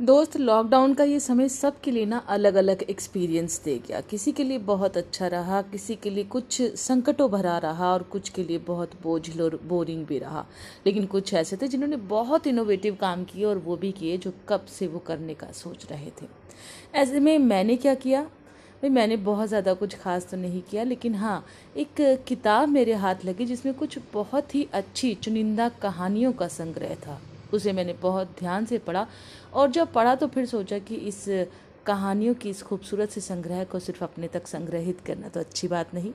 दोस्त लॉकडाउन का ये समय सब के लिए ना अलग अलग एक्सपीरियंस दे गया। किसी के लिए बहुत अच्छा रहा, किसी के लिए कुछ संकटों भरा रहा और कुछ के लिए बहुत बोझिल और बोरिंग भी रहा। लेकिन कुछ ऐसे थे जिन्होंने बहुत इनोवेटिव काम किए और वो भी किए जो कब से वो करने का सोच रहे थे। ऐसे में मैंने क्या किया? भाई, मैंने बहुत ज़्यादा कुछ खास तो नहीं किया, लेकिन हाँ एक किताब मेरे हाथ लगी जिसमें कुछ बहुत ही अच्छी, चुनिंदा कहानियों का संग्रह था। उसे मैंने बहुत ध्यान से पढ़ा और जब पढ़ा तो फिर सोचा कि इस कहानियों की इस खूबसूरत से संग्रह को सिर्फ़ अपने तक संग्रहित करना तो अच्छी बात नहीं।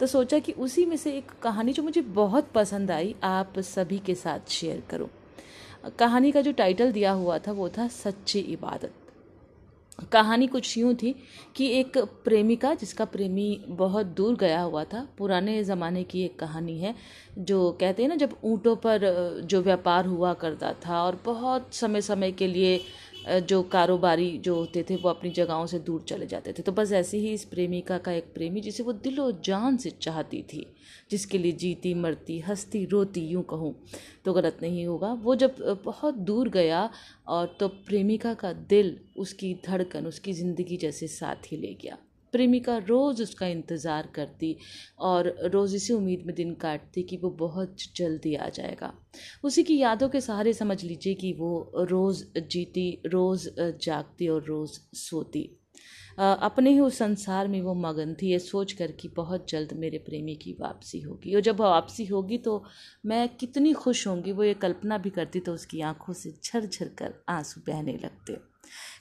तो सोचा कि उसी में से एक कहानी जो मुझे बहुत पसंद आई, आप सभी के साथ शेयर करूँ। कहानी का जो टाइटल दिया हुआ था वो था सच्ची इबादत। कहानी कुछ यूँ थी कि एक प्रेमिका, जिसका प्रेमी बहुत दूर गया हुआ था, पुराने ज़माने की एक कहानी है, जो कहते हैं ना, जब ऊँटों पर जो व्यापार हुआ करता था और बहुत समय समय के लिए जो कारोबारी जो होते थे, वो अपनी जगहों से दूर चले जाते थे। तो बस ऐसे ही इस प्रेमिका का एक प्रेमी, जिसे वो दिलो जान से चाहती थी, जिसके लिए जीती, मरती, हंसती, रोती, यूँ कहूँ तो गलत नहीं होगा। वो जब बहुत दूर गया और तो प्रेमिका का दिल उसकी धड़कन, उसकी ज़िंदगी जैसे साथ ही ले गया। प्रेमिका रोज़ उसका इंतज़ार करती और रोज़ इसी उम्मीद में दिन काटती कि वो बहुत जल्दी आ जाएगा। उसी की यादों के सहारे समझ लीजिए कि वो रोज़ जीती, रोज़ जागती और रोज़ सोती। अपने ही उस संसार में वो मगन थी। ये सोच कर कि बहुत जल्द मेरे प्रेमी की वापसी होगी। और जब वापसी होगी तो मैं कितनी खुश होंगी। वो ये कल्पना भी करती तो उसकी आँखों से झर झर कर आँसू बहने लगते।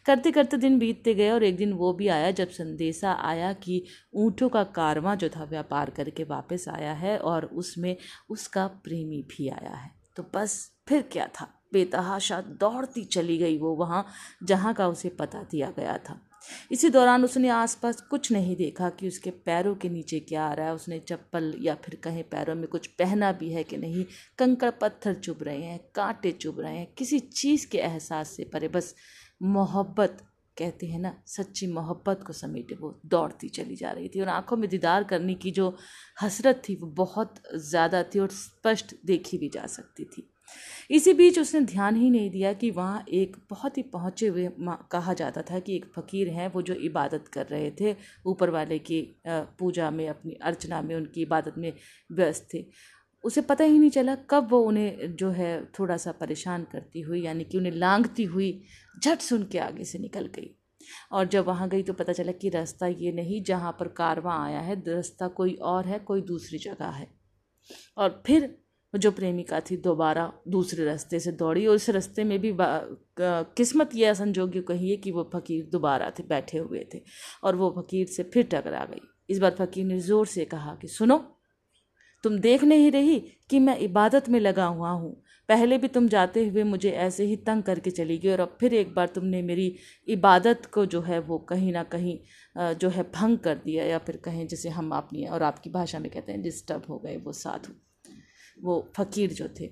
करते करते दिन बीतते गए और एक दिन वो भी आया जब संदेशा आया कि ऊँटों का कारवां जो था व्यापार करके वापस आया है और उसमें उसका प्रेमी भी आया है। तो बस फिर क्या था? बेतहाशा दौड़ती चली गई वो वहाँ जहाँ का उसे पता दिया गया था। इसी दौरान उसने आसपास कुछ नहीं देखा कि उसके पैरों के नीचे क्या आ रहा है। उसने चप्पल या फिर कहीं पैरों में कुछ पहना भी है कि नहीं, कंकड़ पत्थर चुभ रहे हैं, कांटे चुभ रहे हैं, किसी चीज़ के एहसास से परे बस मोहब्बत कहते हैं ना, सच्ची मोहब्बत को समेटे वो दौड़ती चली जा रही थी और आँखों में दीदार करने की जो हसरत थी वो बहुत ज़्यादा थी और स्पष्ट देखी भी जा सकती थी। इसी बीच उसने ध्यान ही नहीं दिया कि वहाँ एक बहुत ही पहुँचे हुए कहा जाता था कि एक फ़कीर हैं, वो जो इबादत कर रहे थे, ऊपर वाले की पूजा में, अपनी अर्चना में, उनकी इबादत में व्यस्त थे। उसे पता ही नहीं चला कब वो उन्हें, जो है थोड़ा सा परेशान करती हुई, यानी कि उन्हें लांगती हुई झट सुन के आगे से निकल गई। और जब वहाँ गई तो पता चला कि रास्ता ये नहीं जहाँ पर कारवां आया है, रास्ता कोई और है, कोई दूसरी जगह है। और फिर जो प्रेमिका थी दोबारा दूसरे रास्ते से दौड़ी और उस रास्ते में भी किस्मत यह संजोग्य कहिए कि वो फ़कीर दोबारा थे, बैठे हुए थे और वो फ़कीर से फिर टकरा गई। इस बार फ़कीर ने ज़ोर से कहा कि, सुनो तुम देख नहीं रही कि मैं इबादत में लगा हुआ हूँ। पहले भी तुम जाते हुए मुझे ऐसे ही तंग करके चली गई और अब फिर एक बार तुमने मेरी इबादत को जो है वो कहीं ना कहीं जो है भंग कर दिया या फिर कहें जैसे हम अपनी और आपकी भाषा में कहते हैं डिस्टर्ब हो गए वो साधु, वो फ़कीर जो थे।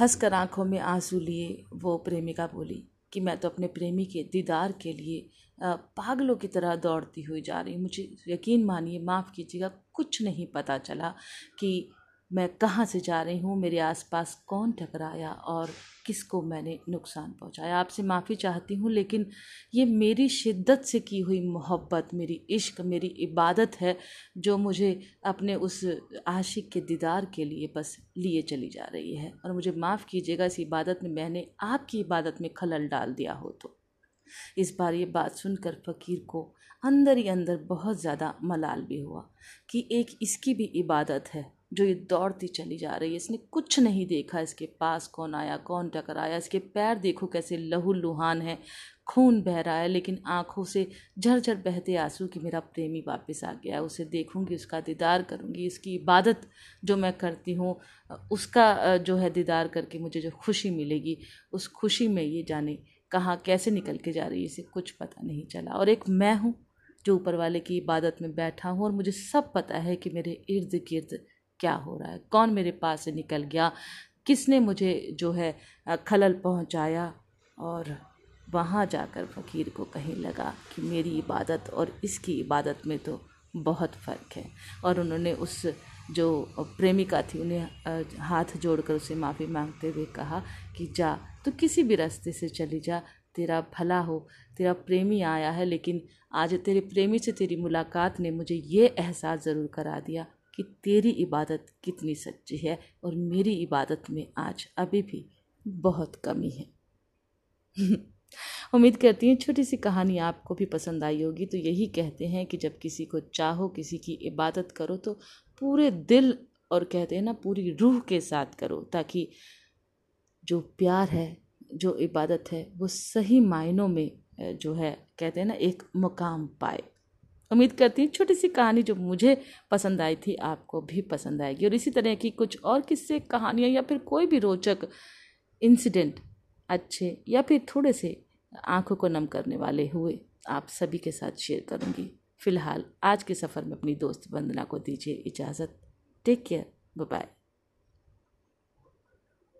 हंस कर आँखों में आँसू लिए वो प्रेमिका बोली कि मैं तो अपने प्रेमी के दीदार के लिए पागलों की तरह दौड़ती हुई जा रही। मुझे यकीन मानिए, माफ़ कीजिएगा, कुछ नहीं पता चला कि मैं कहाँ से जा रही हूँ, मेरे आसपास कौन टकराया और किसको मैंने नुकसान पहुँचाया। आपसे माफ़ी चाहती हूँ, लेकिन ये मेरी शिद्दत से की हुई मोहब्बत, मेरी इश्क, मेरी इबादत है, जो मुझे अपने उस आशिक के दीदार के लिए बस लिए चली जा रही है। और मुझे माफ़ कीजिएगा, इस इबादत में मैंने आपकी इबादत में खलल डाल दिया हो तो। इस बार ये बात सुनकर फ़कीर को अंदर ही अंदर बहुत ज़्यादा मलाल भी हुआ कि एक इसकी भी इबादत है, जो ये दौड़ती चली जा रही है। इसने कुछ नहीं देखा, इसके पास कौन आया, कौन टकराया, इसके पैर देखो कैसे लहू लुहान है, खून बह रहा है, लेकिन आँखों से झरझर बहते आँसू कि मेरा प्रेमी वापस आ गया है उसे देखूँगी, उसका दीदार करूँगी, इसकी इबादत जो मैं करती हूँ, उसका जो है दीदार करके मुझे जो खुशी मिलेगी, उस खुशी में ये जाने कहाँ कैसे निकल के जा रही है, इसे कुछ पता नहीं चला। और एक मैं हूँ जो ऊपर वाले की इबादत में बैठा हूँ और मुझे सब पता है कि मेरे इर्द गिर्द क्या हो रहा है। कौन मेरे पास से निकल गया? किसने मुझे जो है खलल पहुँचाया? और वहाँ जाकर फ़कीर को कहीं लगा कि मेरी इबादत और इसकी इबादत में तो बहुत फ़र्क है। और उन्होंने उस जो प्रेमिका थी, उन्हें हाथ जोड़कर उसे माफ़ी मांगते हुए कहा कि जा तो किसी भी रास्ते से चली जा, तेरा भला हो, तेरा प्रेमी आया है, लेकिन आज तेरे प्रेमी से तेरी मुलाकात ने मुझे ये एहसास ज़रूर करा दिया कि तेरी इबादत कितनी सच्ची है और मेरी इबादत में आज अभी भी बहुत कमी है। उम्मीद करती हूँ छोटी सी कहानी आपको भी पसंद आई होगी। तो यही कहते हैं कि जब किसी को चाहो, किसी की इबादत करो तो पूरे दिल और कहते हैं ना, पूरी रूह के साथ करो, ताकि जो प्यार है, जो इबादत है, वो सही मायनों में जो है, कहते हैं ना, एक मुकाम पाए। उम्मीद करती हूँ छोटी सी कहानी जो मुझे पसंद आई थी, आपको भी पसंद आएगी। और इसी तरह की कुछ और किस्से, कहानियाँ या फिर कोई भी रोचक इंसिडेंट अच्छे या फिर थोड़े से आँखों को नम करने वाले हुए, आप सभी के साथ शेयर करूँगी। फ़िलहाल आज के सफ़र में अपनी दोस्त वंदना को दीजिए इजाज़त। Take care bye